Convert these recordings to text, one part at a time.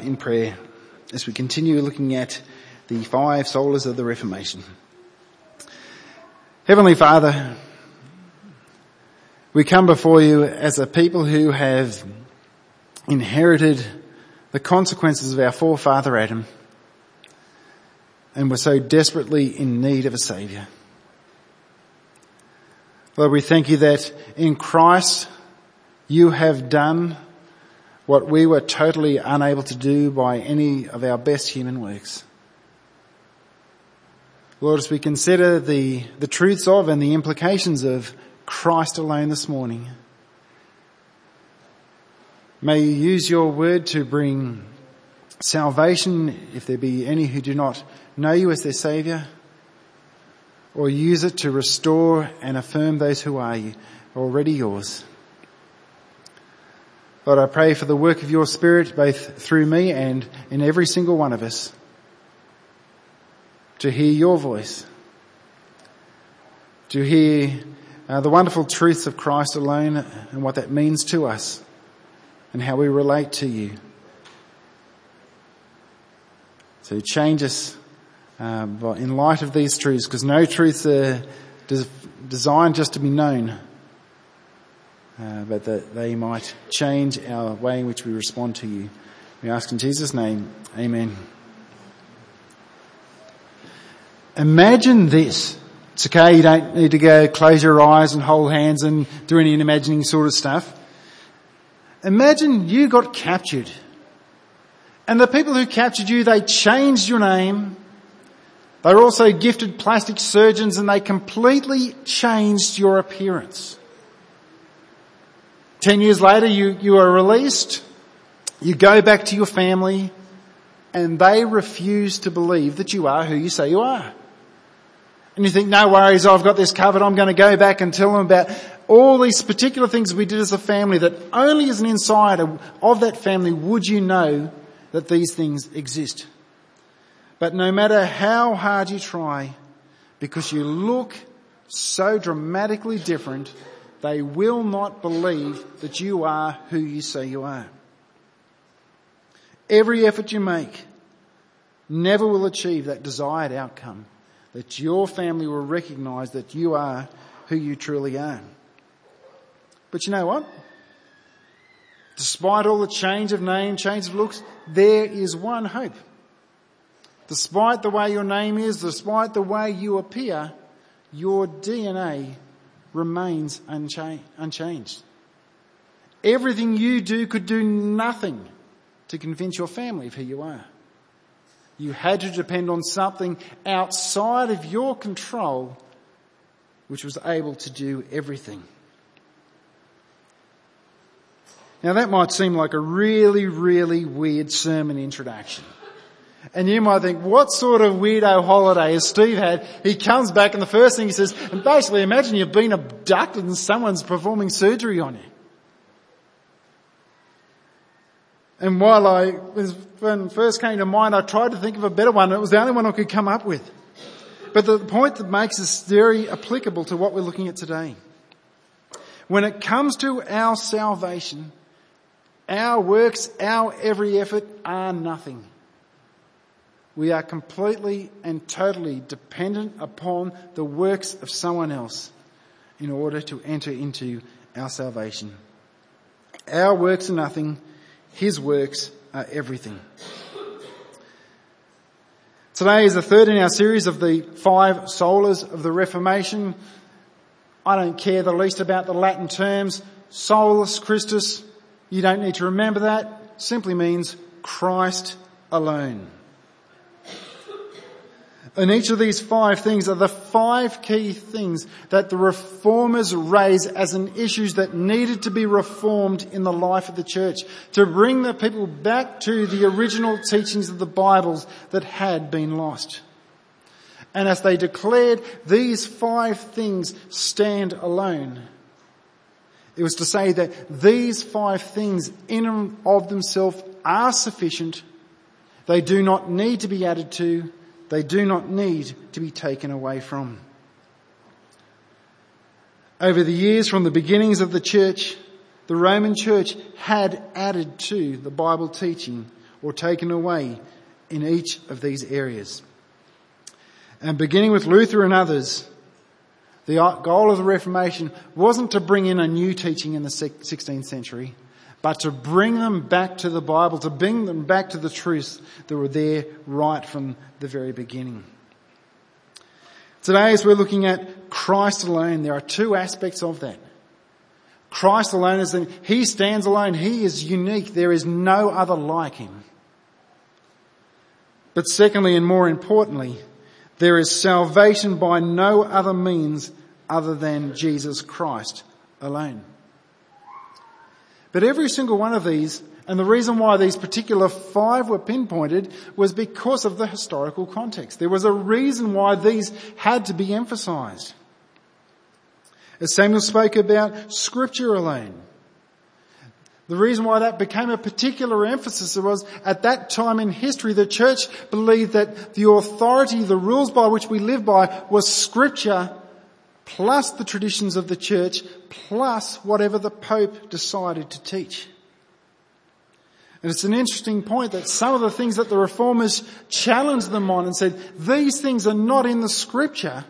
in prayer as we continue looking at the five solas of the Reformation. Heavenly Father, we come before you as a people who have inherited the consequences of our forefather Adam and were so desperately in need of a saviour. Lord, we thank you that in Christ you have done what we were totally unable to do by any of our best human works. Lord, as we consider the, the truths of and the implications of Christ alone this morning, may you use your word to bring salvation if there be any who do not know you as their saviour, or use it to restore and affirm those who are already yours. Lord, I pray for the work of your Spirit both through me and in every single one of us to hear your voice, to hear uh, the wonderful truths of Christ alone and what that means to us and how we relate to you. So change us uh, in light of these truths because no truths are des- designed just to be known uh, but that they might change our way in which we respond to you. We ask in Jesus' name, Amen. Imagine this. It's okay, you don't need to go close your eyes and hold hands and do any imagining sort of stuff. Imagine you got captured. And the people who captured you, they changed your name. They were also gifted plastic surgeons and they completely changed your appearance. Ten years later, you, you are released, you go back to your family, and they refuse to believe that you are who you say you are. And you think, no worries, I've got this covered, I'm going to go back and tell them about all these particular things we did as a family that only as an insider of that family would you know that these things exist. But no matter how hard you try, because you look so dramatically different, they will not believe that you are who you say you are. Every effort you make never will achieve that desired outcome, that your family will recognize that you are who you truly are. But you know what? Despite all the change of name, change of looks, there is one hope. Despite the way your name is, despite the way you appear, your DNA remains unchanged. Everything you do could do nothing to convince your family of who you are. You had to depend on something outside of your control which was able to do everything. Now that might seem like a really, really weird sermon introduction. And you might think, what sort of weirdo holiday has Steve had? He comes back and the first thing he says, and basically imagine you've been abducted and someone's performing surgery on you. And while I, when first came to mind, I tried to think of a better one. It was the only one I could come up with. But the point that makes this very applicable to what we're looking at today. When it comes to our salvation, our works, our every effort are nothing. We are completely and totally dependent upon the works of someone else in order to enter into our salvation. Our works are nothing. His works are everything. Today is the third in our series of the five solas of the Reformation. I don't care the least about the Latin terms. Solus Christus, you don't need to remember that. Simply means Christ alone. And each of these five things are the five key things that the reformers raise as an issues that needed to be reformed in the life of the church to bring the people back to the original teachings of the Bibles that had been lost. And as they declared these five things stand alone, it was to say that these five things in and of themselves are sufficient. They do not need to be added to they do not need to be taken away from. Over the years from the beginnings of the church, the Roman church had added to the Bible teaching or taken away in each of these areas. And beginning with Luther and others, the goal of the Reformation wasn't to bring in a new teaching in the 16th century, but to bring them back to the Bible, to bring them back to the truths that were there right from the very beginning. Today as we're looking at Christ alone, there are two aspects of that. Christ alone is, the He stands alone. He is unique. There is no other like Him. But secondly and more importantly, there is salvation by no other means other than Jesus Christ alone. But every single one of these, and the reason why these particular five were pinpointed was because of the historical context. There was a reason why these had to be emphasized. As Samuel spoke about scripture alone. The reason why that became a particular emphasis was at that time in history the church believed that the authority, the rules by which we live by was scripture plus the traditions of the church plus whatever the Pope decided to teach. And it's an interesting point that some of the things that the reformers challenged them on and said, these things are not in the scripture,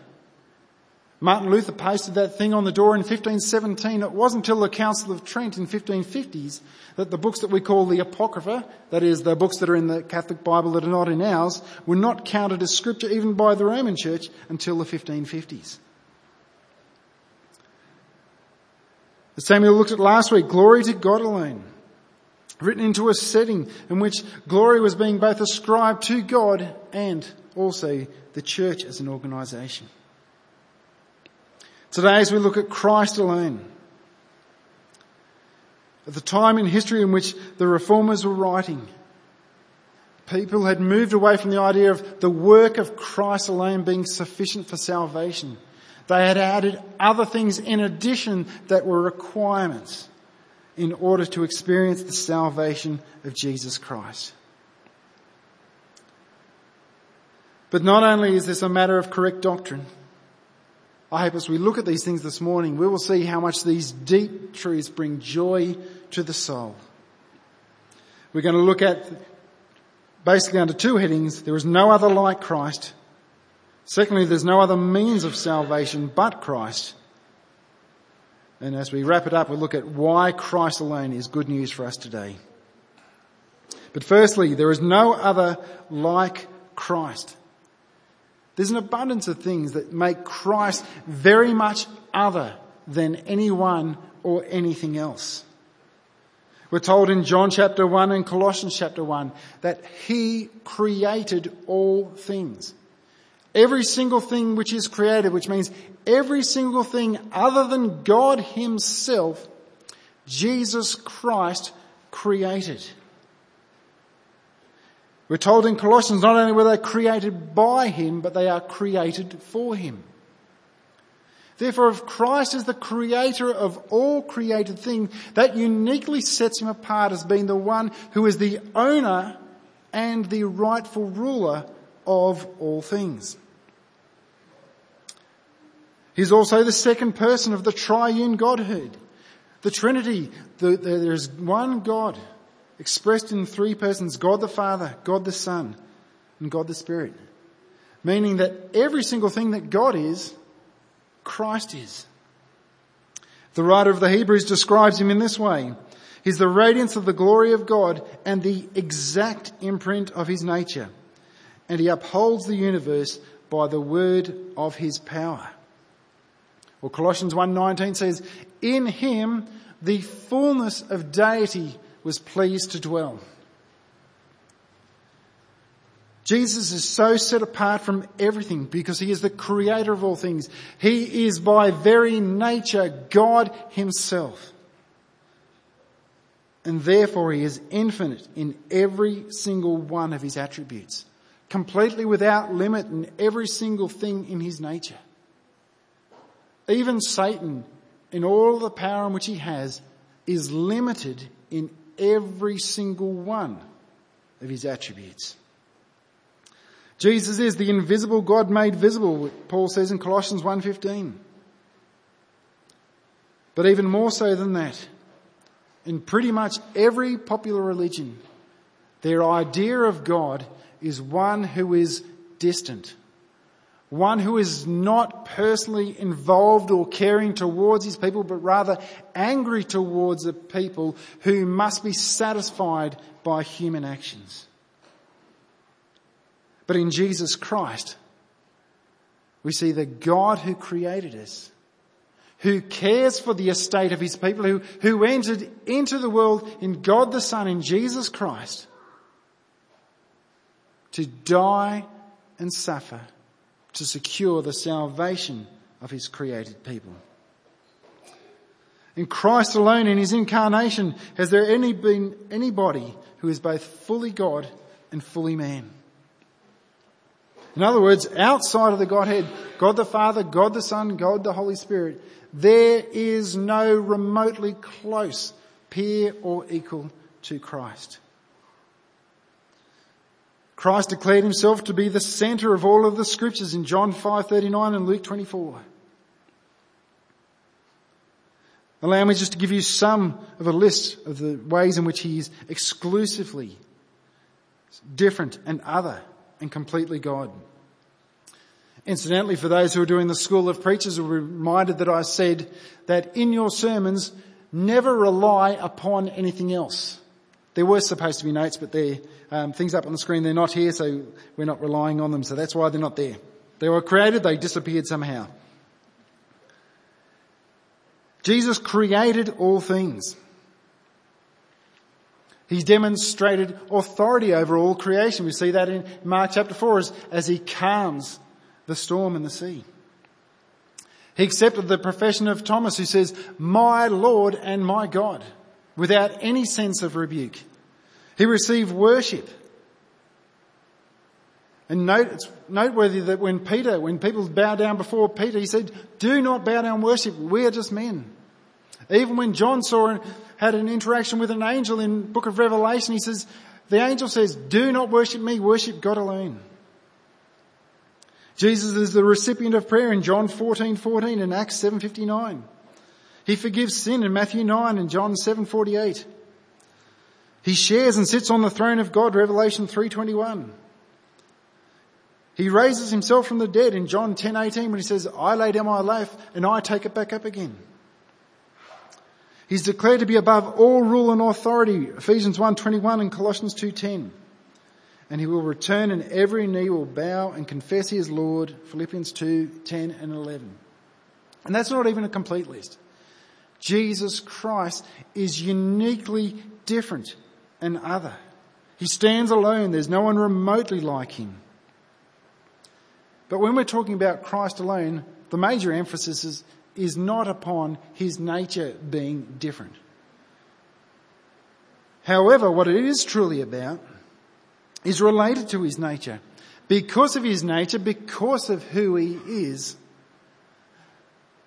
Martin Luther pasted that thing on the door in 1517. It wasn't until the Council of Trent in 1550s that the books that we call the Apocrypha, that is the books that are in the Catholic Bible that are not in ours, were not counted as scripture even by the Roman Church until the 1550s. As Samuel looked at last week, glory to God alone. Written into a setting in which glory was being both ascribed to God and also the church as an organisation. Today as we look at Christ alone, at the time in history in which the reformers were writing, people had moved away from the idea of the work of Christ alone being sufficient for salvation. They had added other things in addition that were requirements in order to experience the salvation of Jesus Christ. But not only is this a matter of correct doctrine, I hope as we look at these things this morning, we will see how much these deep truths bring joy to the soul. We're going to look at basically under two headings. There is no other like Christ. Secondly, there's no other means of salvation but Christ. And as we wrap it up, we'll look at why Christ alone is good news for us today. But firstly, there is no other like Christ. There's an abundance of things that make Christ very much other than anyone or anything else. We're told in John chapter 1 and Colossians chapter 1 that He created all things. Every single thing which is created, which means every single thing other than God Himself, Jesus Christ created. We're told in Colossians not only were they created by Him, but they are created for Him. Therefore, if Christ is the creator of all created things, that uniquely sets Him apart as being the one who is the owner and the rightful ruler of all things. He's also the second person of the triune Godhead. The Trinity, the, the, there is one God expressed in three persons, God the Father, God the Son, and God the Spirit. Meaning that every single thing that God is, Christ is. The writer of the Hebrews describes him in this way. He's the radiance of the glory of God and the exact imprint of his nature. And he upholds the universe by the word of his power. Well, Colossians 1.19 says, in him the fullness of deity was pleased to dwell. Jesus is so set apart from everything because he is the creator of all things. He is by very nature God himself. And therefore he is infinite in every single one of his attributes. Completely without limit in every single thing in his nature. Even Satan, in all the power in which he has, is limited in every single one of his attributes. Jesus is the invisible God made visible, Paul says in Colossians 1.15. But even more so than that, in pretty much every popular religion, Their idea of God is one who is distant. One who is not personally involved or caring towards his people, but rather angry towards a people who must be satisfied by human actions. But in Jesus Christ, we see the God who created us, who cares for the estate of his people, who, who entered into the world in God the Son, in Jesus Christ, to die and suffer to secure the salvation of his created people. In Christ alone, in his incarnation, has there any been anybody who is both fully God and fully man? In other words, outside of the Godhead, God the Father, God the Son, God the Holy Spirit, there is no remotely close peer or equal to Christ. Christ declared himself to be the center of all of the scriptures in John 5:39 and Luke 24. Allow me just to give you some of a list of the ways in which he is exclusively different and other and completely God. Incidentally, for those who are doing the School of Preachers, are reminded that I said that in your sermons, never rely upon anything else. There were supposed to be notes, but they're um, things up on the screen. They're not here, so we're not relying on them. So that's why they're not there. They were created, they disappeared somehow. Jesus created all things. He's demonstrated authority over all creation. We see that in Mark chapter 4 as, as he calms the storm and the sea. He accepted the profession of Thomas who says, my Lord and my God, without any sense of rebuke. He received worship. And note, it's noteworthy that when Peter, when people bow down before Peter, he said, do not bow down worship. We are just men. Even when John saw, and had an interaction with an angel in book of Revelation, he says, the angel says, do not worship me, worship God alone. Jesus is the recipient of prayer in John 14, 14 and Acts 7.59. He forgives sin in Matthew 9 and John 7.48. He shares and sits on the throne of God, Revelation 3.21. He raises himself from the dead in John 10.18 when he says, I lay down my life and I take it back up again. He's declared to be above all rule and authority, Ephesians 1.21 and Colossians 2.10. And he will return and every knee will bow and confess he is Lord, Philippians 2.10 and 11. And that's not even a complete list. Jesus Christ is uniquely different and other. He stands alone. There's no one remotely like him. But when we're talking about Christ alone, the major emphasis is, is not upon his nature being different. However, what it is truly about is related to his nature. Because of his nature, because of who he is,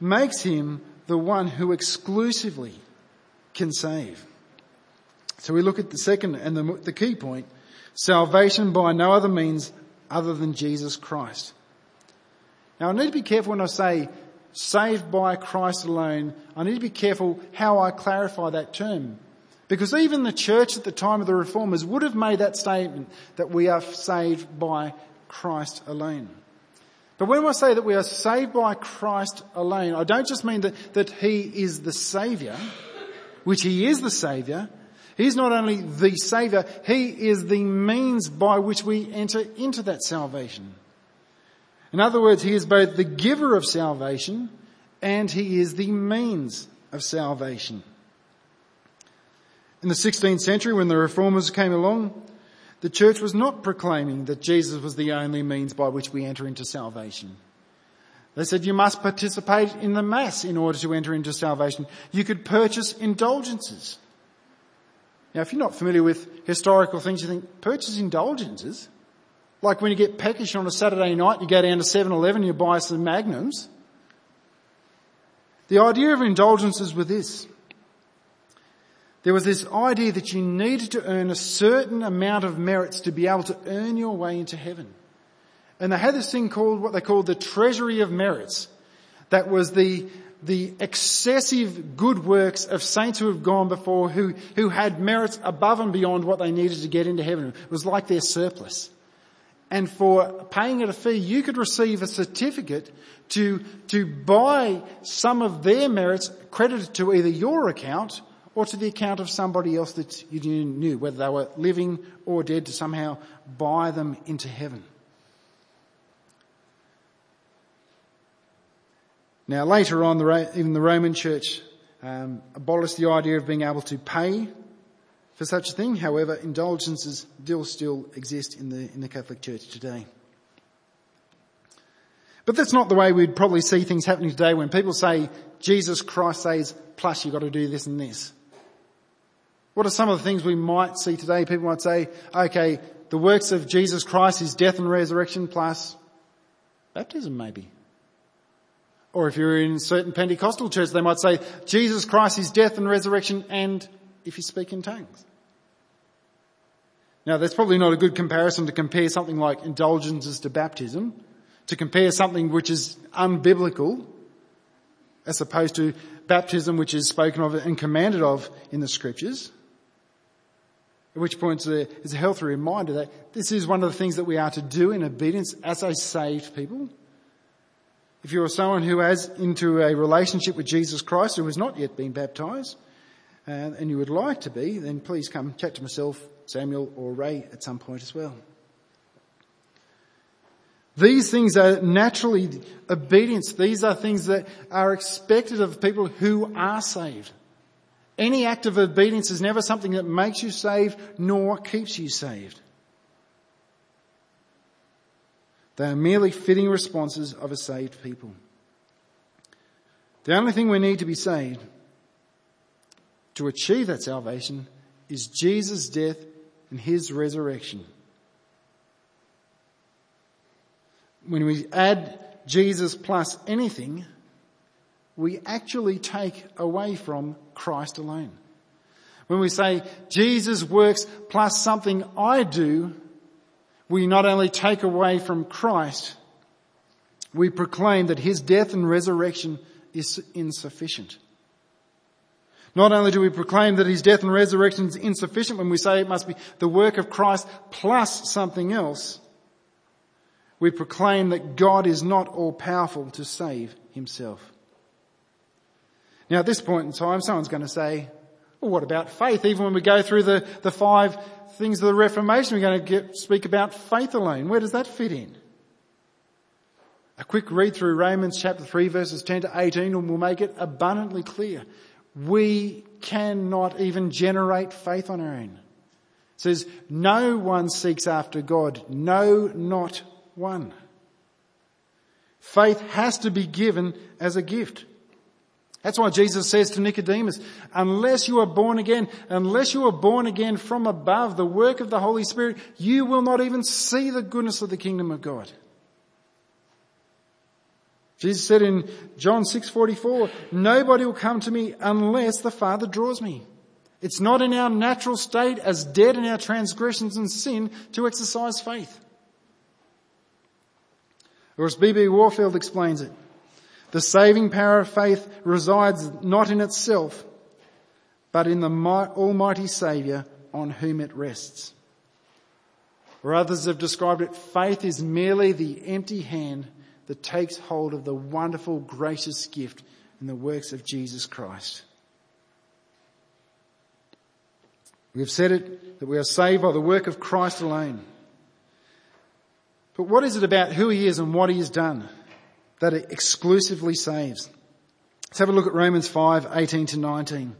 makes him the one who exclusively can save. So we look at the second and the, the key point, salvation by no other means other than Jesus Christ. Now I need to be careful when I say saved by Christ alone. I need to be careful how I clarify that term. Because even the church at the time of the reformers would have made that statement that we are saved by Christ alone. But when I say that we are saved by Christ alone, I don't just mean that, that He is the Saviour, which He is the Saviour, He's not only the Saviour, He is the means by which we enter into that salvation. In other words, He is both the giver of salvation and He is the means of salvation. In the 16th century, when the reformers came along, the church was not proclaiming that Jesus was the only means by which we enter into salvation. They said you must participate in the Mass in order to enter into salvation. You could purchase indulgences. Now, if you're not familiar with historical things, you think, purchase indulgences? Like when you get peckish on a Saturday night, you go down to 7-Eleven, you buy some Magnums. The idea of indulgences was this. There was this idea that you needed to earn a certain amount of merits to be able to earn your way into heaven. And they had this thing called what they called the treasury of merits. That was the the excessive good works of saints who have gone before who, who had merits above and beyond what they needed to get into heaven. It was like their surplus. And for paying it a fee, you could receive a certificate to, to buy some of their merits credited to either your account or to the account of somebody else that you knew, whether they were living or dead, to somehow buy them into heaven. Now later on, even the Roman Church um, abolished the idea of being able to pay for such a thing. However, indulgences still still exist in the in the Catholic Church today. But that's not the way we'd probably see things happening today when people say Jesus Christ says, plus you've got to do this and this. What are some of the things we might see today? People might say, okay, the works of Jesus Christ, his death and resurrection plus baptism maybe. Or if you're in certain Pentecostal church, they might say Jesus Christ, his death and resurrection and if you speak in tongues. Now that's probably not a good comparison to compare something like indulgences to baptism, to compare something which is unbiblical as opposed to baptism which is spoken of and commanded of in the scriptures. At which point it's a healthy reminder that this is one of the things that we are to do in obedience as a saved people. If you're someone who has into a relationship with Jesus Christ who has not yet been baptized, uh, and you would like to be, then please come chat to myself, Samuel, or Ray at some point as well. These things are naturally obedience. These are things that are expected of people who are saved. Any act of obedience is never something that makes you saved nor keeps you saved. They are merely fitting responses of a saved people. The only thing we need to be saved to achieve that salvation is Jesus' death and his resurrection. When we add Jesus plus anything, we actually take away from Christ alone. When we say Jesus works plus something I do, we not only take away from Christ, we proclaim that his death and resurrection is insufficient. Not only do we proclaim that his death and resurrection is insufficient when we say it must be the work of Christ plus something else, we proclaim that God is not all powerful to save himself. Now at this point in time, someone's going to say, well, what about faith? Even when we go through the, the five things of the Reformation, we're going to get, speak about faith alone. Where does that fit in? A quick read through Romans chapter 3 verses 10 to 18 and we'll make it abundantly clear. We cannot even generate faith on our own. It says, no one seeks after God. No, not one. Faith has to be given as a gift. That's why Jesus says to Nicodemus, unless you are born again, unless you are born again from above, the work of the Holy Spirit, you will not even see the goodness of the kingdom of God. Jesus said in John 6:44, nobody will come to me unless the Father draws me. It's not in our natural state as dead in our transgressions and sin to exercise faith. Or as B.B. Warfield explains it, the saving power of faith resides not in itself, but in the Almighty Saviour on whom it rests. Or others have described it, faith is merely the empty hand that takes hold of the wonderful, gracious gift in the works of Jesus Christ. We have said it, that we are saved by the work of Christ alone. But what is it about who He is and what He has done that it exclusively saves. Let's have a look at Romans 5, 18 to 19.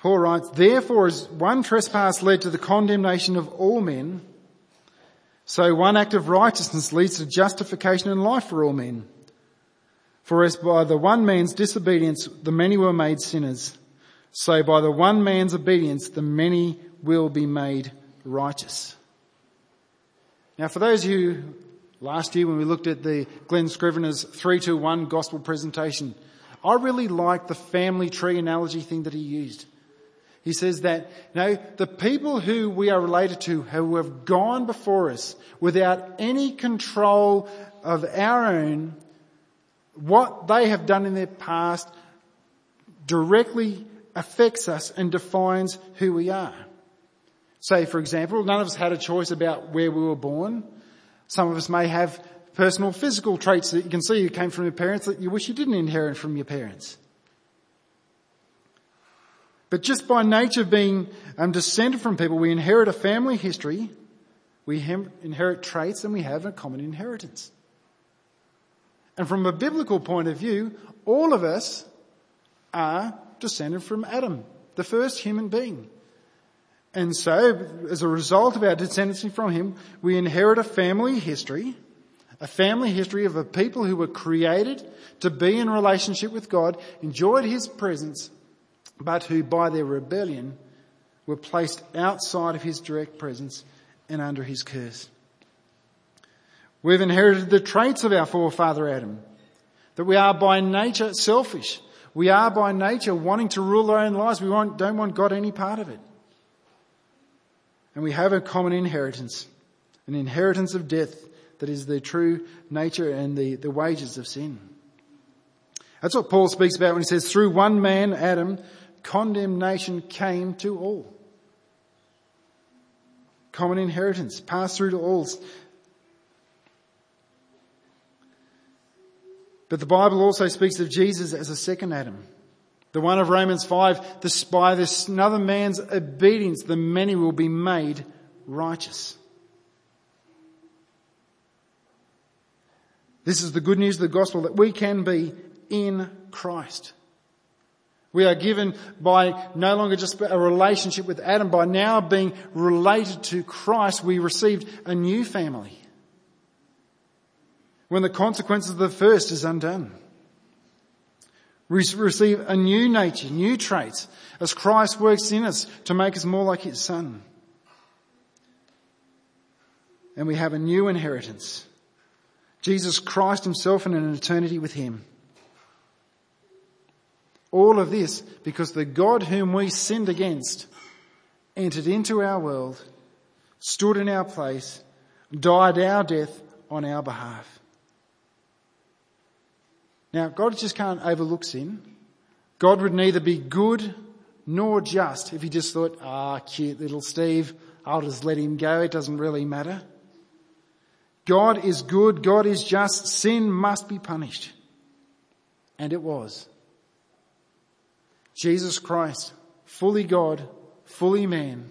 Paul writes, Therefore as one trespass led to the condemnation of all men, so one act of righteousness leads to justification and life for all men. For as by the one man's disobedience the many were made sinners, so by the one man's obedience the many will be made righteous. Now for those you Last year when we looked at the Glen Scrivener's 321 gospel presentation, I really liked the family tree analogy thing that he used. He says that, you know, the people who we are related to who have gone before us without any control of our own, what they have done in their past directly affects us and defines who we are. Say, for example, none of us had a choice about where we were born. Some of us may have personal physical traits that you can see you came from your parents that you wish you didn't inherit from your parents. But just by nature of being um, descended from people, we inherit a family history, we hem- inherit traits, and we have a common inheritance. And from a biblical point of view, all of us are descended from Adam, the first human being. And so, as a result of our descendancy from him, we inherit a family history, a family history of a people who were created to be in relationship with God, enjoyed his presence, but who by their rebellion were placed outside of his direct presence and under his curse. We've inherited the traits of our forefather Adam, that we are by nature selfish. We are by nature wanting to rule our own lives. We don't want God any part of it. And we have a common inheritance, an inheritance of death that is the true nature and the, the wages of sin. That's what Paul speaks about when he says, through one man, Adam, condemnation came to all. Common inheritance passed through to all. But the Bible also speaks of Jesus as a second Adam. The one of Romans 5, this, by this another man's obedience, the many will be made righteous. This is the good news of the gospel that we can be in Christ. We are given by no longer just a relationship with Adam, by now being related to Christ, we received a new family. When the consequences of the first is undone. We receive a new nature, new traits, as Christ works in us to make us more like His Son. And we have a new inheritance. Jesus Christ Himself and an eternity with Him. All of this because the God whom we sinned against entered into our world, stood in our place, died our death on our behalf. Now, God just can't overlook sin. God would neither be good nor just if he just thought, ah, cute little Steve, I'll just let him go. It doesn't really matter. God is good. God is just. Sin must be punished. And it was. Jesus Christ, fully God, fully man,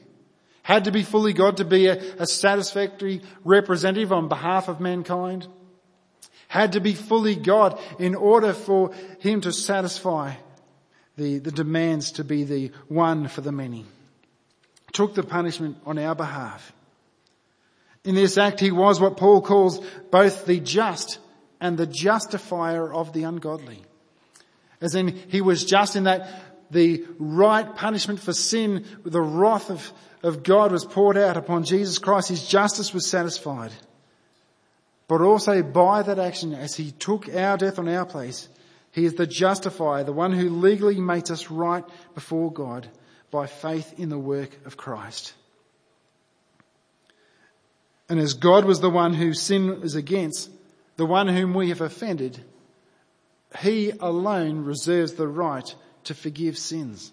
had to be fully God to be a, a satisfactory representative on behalf of mankind had to be fully God in order for him to satisfy the, the demands to be the one for the many. Took the punishment on our behalf. In this act, he was what Paul calls both the just and the justifier of the ungodly. As in, he was just in that the right punishment for sin, the wrath of, of God was poured out upon Jesus Christ. His justice was satisfied but also by that action as he took our death on our place, he is the justifier, the one who legally makes us right before God by faith in the work of Christ. And as God was the one whose sin was against, the one whom we have offended, he alone reserves the right to forgive sins.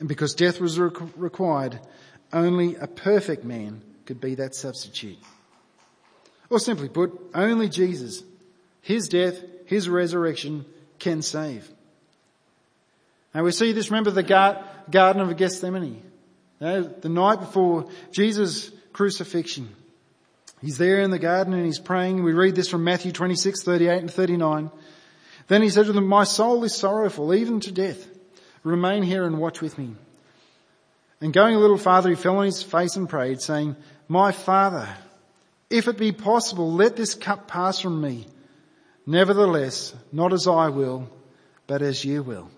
And because death was required, only a perfect man could be that substitute. Or simply put, only Jesus, His death, His resurrection can save. And we see this, remember the Garden of Gethsemane. the night before Jesus' crucifixion. He's there in the garden and he's praying. We read this from Matthew 26, 38 and 39. Then he said to them, my soul is sorrowful, even to death. Remain here and watch with me. And going a little farther, he fell on his face and prayed, saying, My Father, if it be possible, let this cup pass from me. Nevertheless, not as I will, but as you will.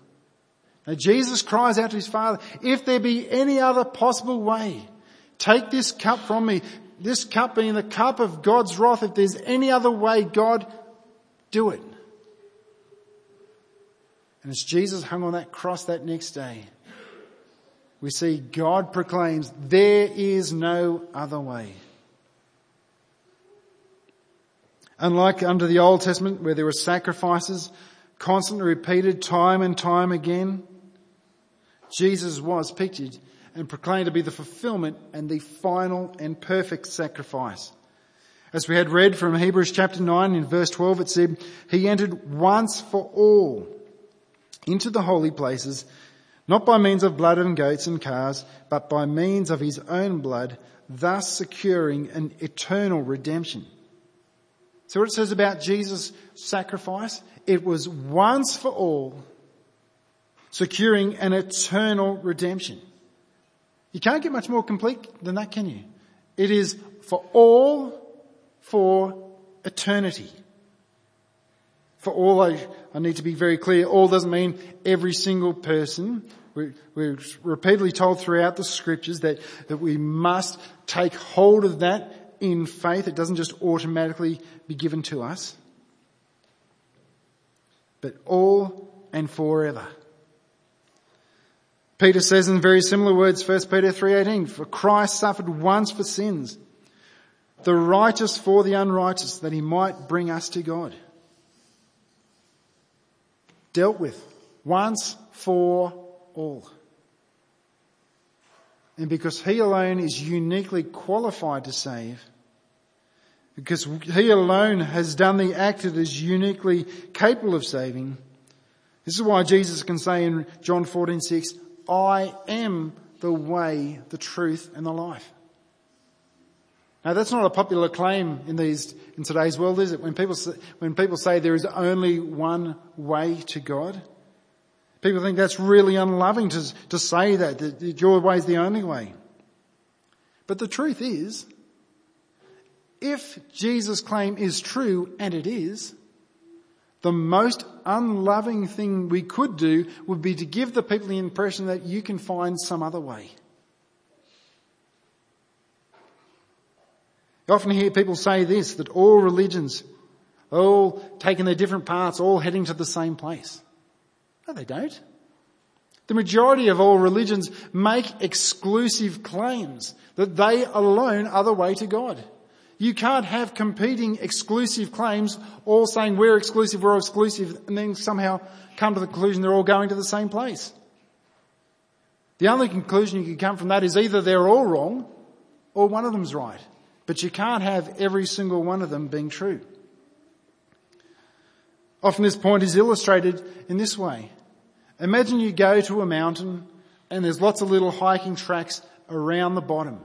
Now Jesus cries out to his Father, if there be any other possible way, take this cup from me. This cup being the cup of God's wrath. If there's any other way, God, do it. And as Jesus hung on that cross that next day, we see God proclaims, there is no other way. Unlike under the Old Testament where there were sacrifices constantly repeated time and time again, Jesus was pictured and proclaimed to be the fulfillment and the final and perfect sacrifice. As we had read from Hebrews chapter 9 in verse 12, it said, He entered once for all into the holy places, not by means of blood and goats and calves, but by means of His own blood, thus securing an eternal redemption. So what it says about Jesus' sacrifice, it was once for all, securing an eternal redemption. You can't get much more complete than that, can you? It is for all, for eternity. For all, I, I need to be very clear, all doesn't mean every single person. We're, we're repeatedly told throughout the scriptures that, that we must take hold of that in faith. It doesn't just automatically be given to us. But all and forever. Peter says in very similar words, 1 Peter 3.18, for Christ suffered once for sins, the righteous for the unrighteous, that he might bring us to God. Dealt with once for all. And because he alone is uniquely qualified to save, because he alone has done the act that is uniquely capable of saving, this is why Jesus can say in John 14:6, I am the way, the truth, and the life. Now that's not a popular claim in these, in today's world, is it? When people, say, when people say there is only one way to God, people think that's really unloving to, to say that, that your way is the only way. But the truth is, if Jesus' claim is true, and it is, the most unloving thing we could do would be to give the people the impression that you can find some other way. You often hear people say this, that all religions, are all taking their different paths, all heading to the same place. No, they don't. The majority of all religions make exclusive claims that they alone are the way to God. You can't have competing exclusive claims all saying we're exclusive, we're exclusive, and then somehow come to the conclusion they're all going to the same place. The only conclusion you can come from that is either they're all wrong or one of them's right. But you can't have every single one of them being true. Often this point is illustrated in this way. Imagine you go to a mountain and there's lots of little hiking tracks around the bottom.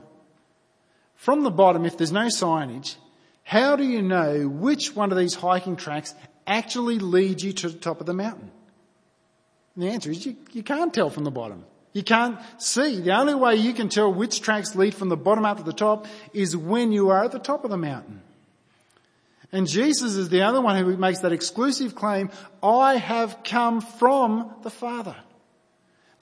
From the bottom, if there's no signage, how do you know which one of these hiking tracks actually leads you to the top of the mountain? And the answer is you, you can't tell from the bottom. You can't see. The only way you can tell which tracks lead from the bottom up to the top is when you are at the top of the mountain. And Jesus is the only one who makes that exclusive claim, I have come from the Father.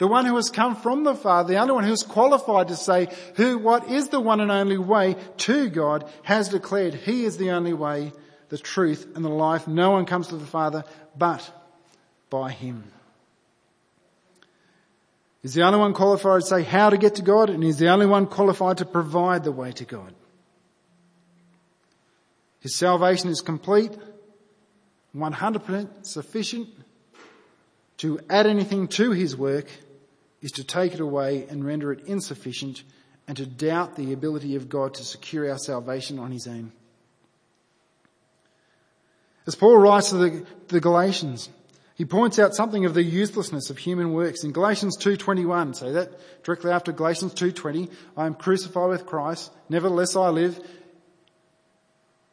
The one who has come from the Father, the only one who is qualified to say who, what is the one and only way to God, has declared he is the only way, the truth and the life. No one comes to the Father but by him. He's the only one qualified to say how to get to God and he's the only one qualified to provide the way to God. His salvation is complete, 100% sufficient. To add anything to his work is to take it away and render it insufficient and to doubt the ability of God to secure our salvation on his own. As Paul writes to the, the Galatians, he points out something of the uselessness of human works. In Galatians 2.21, say that directly after Galatians 2.20, I am crucified with Christ, nevertheless I live,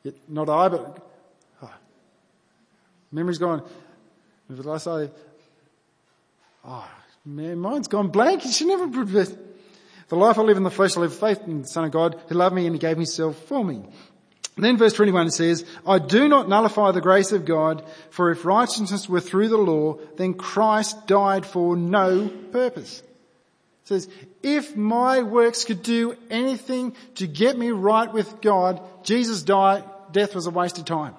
yet not I, but, oh, memory's gone, nevertheless I, oh, Man, mine's gone blank. Should never. The life I live in the flesh, I live faith in the Son of God who loved me and he gave himself for me. And then verse 21 says, I do not nullify the grace of God, for if righteousness were through the law, then Christ died for no purpose. It says, if my works could do anything to get me right with God, Jesus died, death was a waste of time.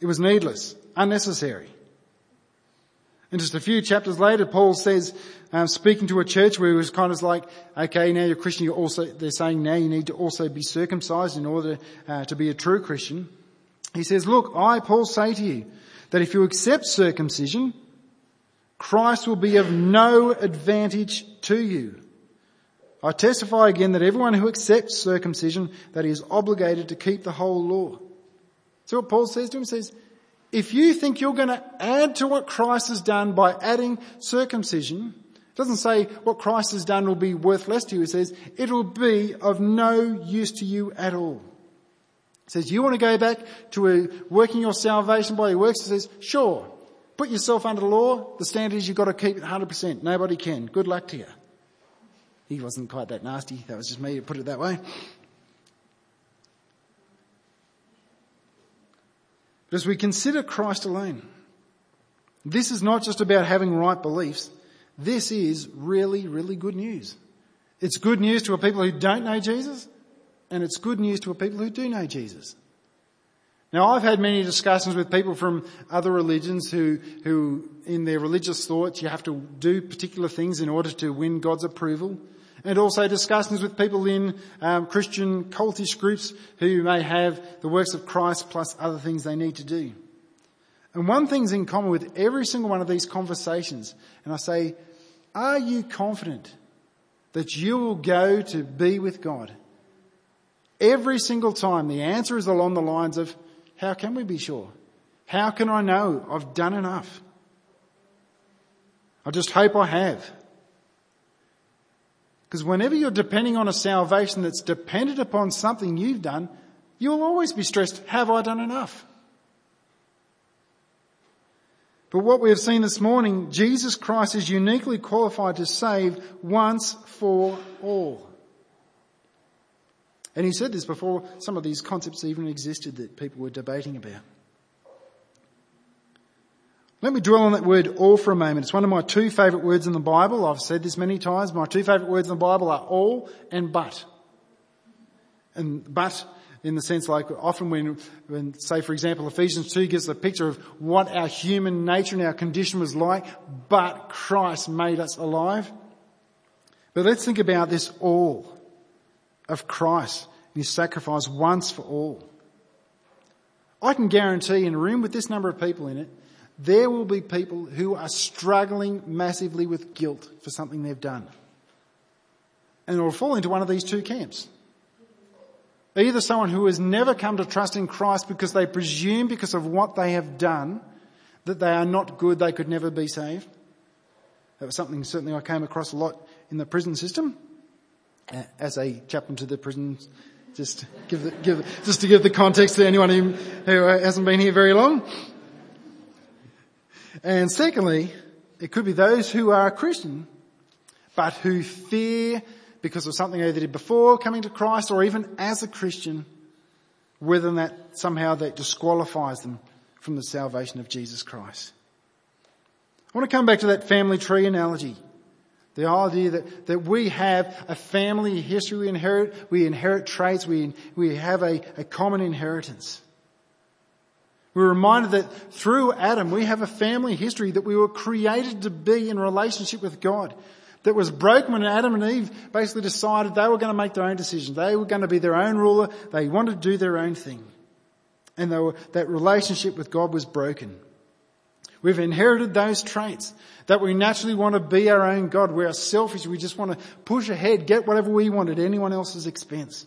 It was needless, unnecessary. And just a few chapters later, Paul says, um, speaking to a church where he was kind of like, okay, now you're Christian, you're also, they're saying now you need to also be circumcised in order uh, to be a true Christian. He says, look, I, Paul, say to you that if you accept circumcision, Christ will be of no advantage to you. I testify again that everyone who accepts circumcision, that he is obligated to keep the whole law. See what Paul says to him? Says, if you think you're going to add to what Christ has done by adding circumcision, it doesn't say what Christ has done will be worth less to you. It says it will be of no use to you at all. It says you want to go back to working your salvation by your works. It says sure, put yourself under the law. The standard is you've got to keep it 100%. Nobody can. Good luck to you. He wasn't quite that nasty. That was just me to put it that way. But as we consider Christ alone, this is not just about having right beliefs. This is really, really good news. It's good news to a people who don't know Jesus, and it's good news to a people who do know Jesus. Now I've had many discussions with people from other religions who, who in their religious thoughts you have to do particular things in order to win God's approval and also discussions with people in um, Christian cultish groups who may have the works of Christ plus other things they need to do. And one thing's in common with every single one of these conversations, and I say, are you confident that you will go to be with God? Every single time the answer is along the lines of, how can we be sure? How can I know I've done enough? I just hope I have. Because whenever you're depending on a salvation that's dependent upon something you've done, you'll always be stressed, have I done enough? But what we have seen this morning, Jesus Christ is uniquely qualified to save once for all. And he said this before some of these concepts even existed that people were debating about. Let me dwell on that word all for a moment. It's one of my two favourite words in the Bible. I've said this many times. My two favourite words in the Bible are all and but. And but in the sense like often when, when say for example Ephesians 2 gives a picture of what our human nature and our condition was like, but Christ made us alive. But let's think about this all of Christ and his sacrifice once for all. I can guarantee in a room with this number of people in it, there will be people who are struggling massively with guilt for something they've done. And will fall into one of these two camps. Either someone who has never come to trust in Christ because they presume because of what they have done that they are not good, they could never be saved. That was something certainly I came across a lot in the prison system uh, as a chaplain to the prisons. Just give the, give, just to give the context to anyone who, who hasn't been here very long. And secondly, it could be those who are Christian, but who fear because of something they did before coming to Christ or even as a Christian, whether that somehow that disqualifies them from the salvation of Jesus Christ. I want to come back to that family tree analogy. The idea that, that we have a family history we inherit, we inherit traits, we, we have a, a common inheritance. We're reminded that through Adam we have a family history that we were created to be in relationship with God. That was broken when Adam and Eve basically decided they were going to make their own decisions. They were going to be their own ruler. They wanted to do their own thing. And were, that relationship with God was broken. We've inherited those traits that we naturally want to be our own God. We are selfish. We just want to push ahead, get whatever we want at anyone else's expense.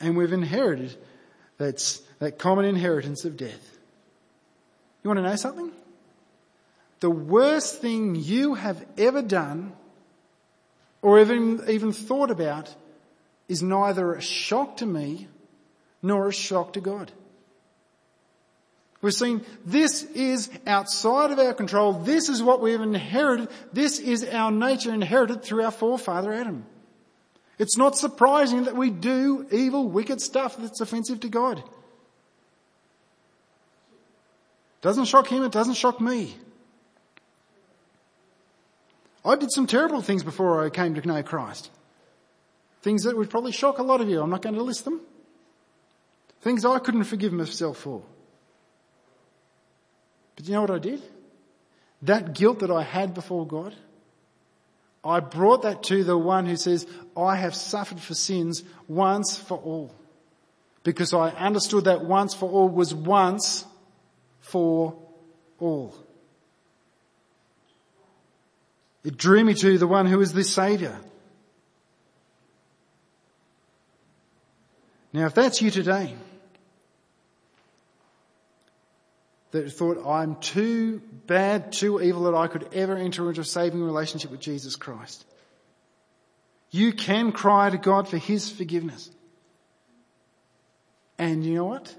And we've inherited that's that common inheritance of death. You want to know something? The worst thing you have ever done or even, even thought about is neither a shock to me nor a shock to God. We've seen this is outside of our control. This is what we've inherited. This is our nature inherited through our forefather Adam. It's not surprising that we do evil, wicked stuff that's offensive to God. Doesn't shock him, it doesn't shock me. I did some terrible things before I came to know Christ. Things that would probably shock a lot of you. I'm not going to list them. Things I couldn't forgive myself for. But you know what I did? that guilt that I had before God, I brought that to the one who says, I have suffered for sins once for all. Because I understood that once for all was once for all. It drew me to the one who is the Saviour. Now if that's you today, that thought I'm too bad, too evil that I could ever enter into a saving relationship with Jesus Christ. You can cry to God for His forgiveness. And you know what?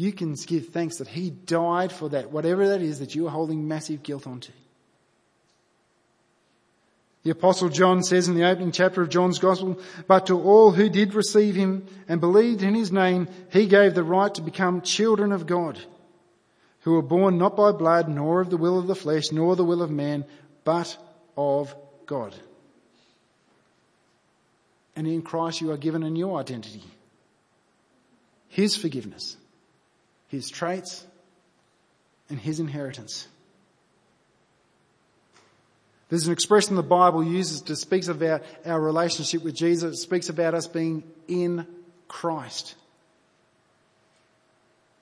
You can give thanks that He died for that, whatever that is that you are holding massive guilt onto. The apostle John says in the opening chapter of John's gospel, but to all who did receive him and believed in his name, he gave the right to become children of God, who were born not by blood, nor of the will of the flesh, nor the will of man, but of God. And in Christ you are given a new identity. His forgiveness, His traits, and His inheritance. There's an expression the Bible uses to speaks about our relationship with Jesus. It speaks about us being in Christ.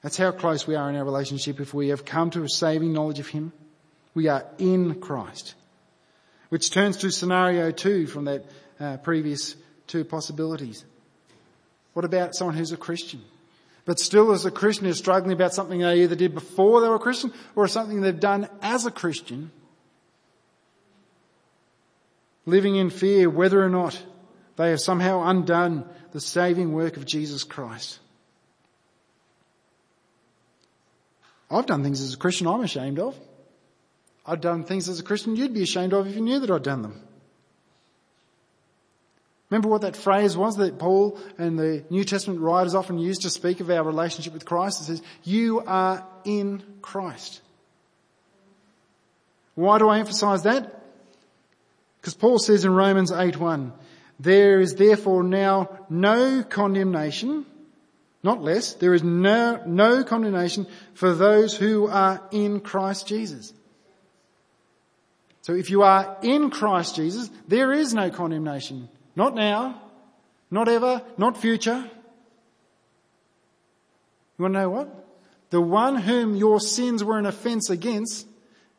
That's how close we are in our relationship if we have come to a saving knowledge of Him. We are in Christ. Which turns to scenario two from that uh, previous two possibilities. What about someone who's a Christian? But still as a Christian is struggling about something they either did before they were Christian or something they've done as a Christian living in fear whether or not they have somehow undone the saving work of Jesus Christ. I've done things as a Christian I'm ashamed of. I've done things as a Christian you'd be ashamed of if you knew that I'd done them. Remember what that phrase was that Paul and the New Testament writers often use to speak of our relationship with Christ? It says, you are in Christ. Why do I emphasize that? Because Paul says in Romans 8.1, there is therefore now no condemnation, not less, there is no, no condemnation for those who are in Christ Jesus. So if you are in Christ Jesus, there is no condemnation. Not now, not ever, not future. You want to know what? The one whom your sins were an offense against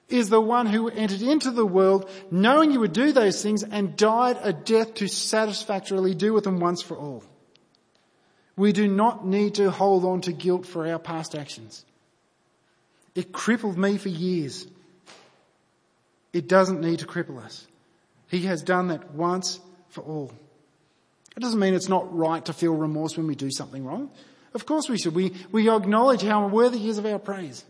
is the one who entered into the world knowing you would do those things and died a death to satisfactorily do with them once for all. We do not need to hold on to guilt for our past actions. It crippled me for years. It doesn't need to cripple us. He has done that once for all. It doesn't mean it's not right to feel remorse when we do something wrong. Of course we should. We, we acknowledge how worthy he is of our praise.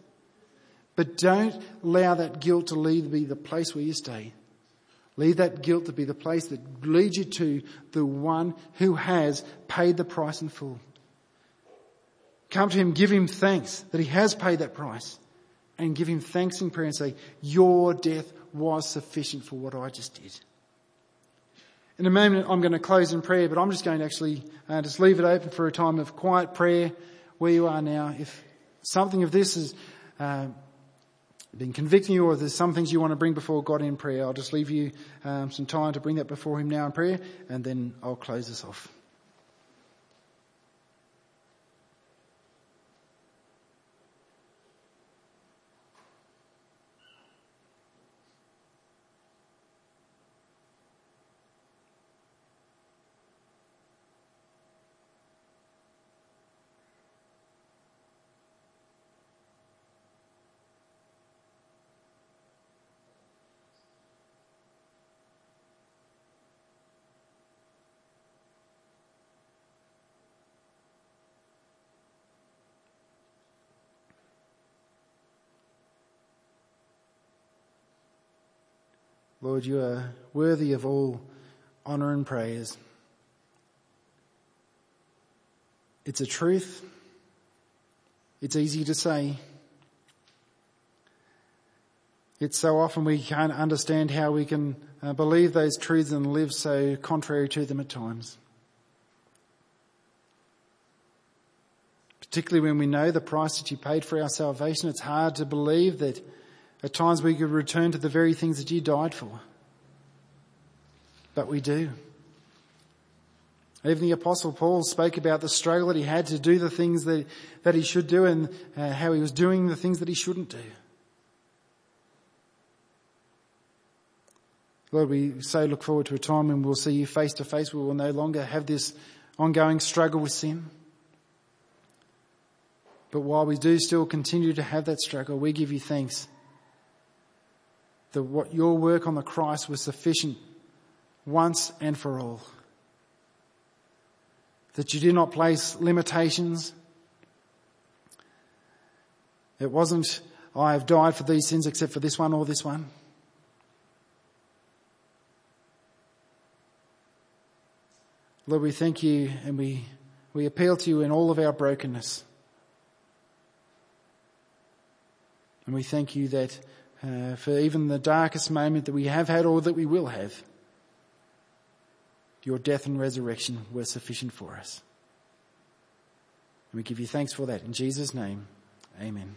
But don't allow that guilt to be the place where you stay. Leave that guilt to be the place that leads you to the one who has paid the price in full. Come to him, give him thanks that he has paid that price and give him thanks in prayer and say, your death was sufficient for what I just did. In a moment, I'm going to close in prayer, but I'm just going to actually uh, just leave it open for a time of quiet prayer where you are now. If something of this has uh, been convicting you or there's some things you want to bring before God in prayer, I'll just leave you um, some time to bring that before Him now in prayer and then I'll close this off. Lord, you are worthy of all honour and praise. It's a truth. It's easy to say. It's so often we can't understand how we can uh, believe those truths and live so contrary to them at times. Particularly when we know the price that you paid for our salvation, it's hard to believe that At times we could return to the very things that you died for. But we do. Even the apostle Paul spoke about the struggle that he had to do the things that, that he should do and uh, how he was doing the things that he shouldn't do. Lord, we so look forward to a time when we'll see you face to face. We will no longer have this ongoing struggle with sin. But while we do still continue to have that struggle, we give you thanks that what your work on the cross was sufficient once and for all. That you did not place limitations. It wasn't, I have died for these sins except for this one or this one. Lord, we thank you and we, we appeal to you in all of our brokenness. And we thank you that uh, for even the darkest moment that we have had or that we will have, your death and resurrection were sufficient for us. And we give you thanks for that. In Jesus' name, amen.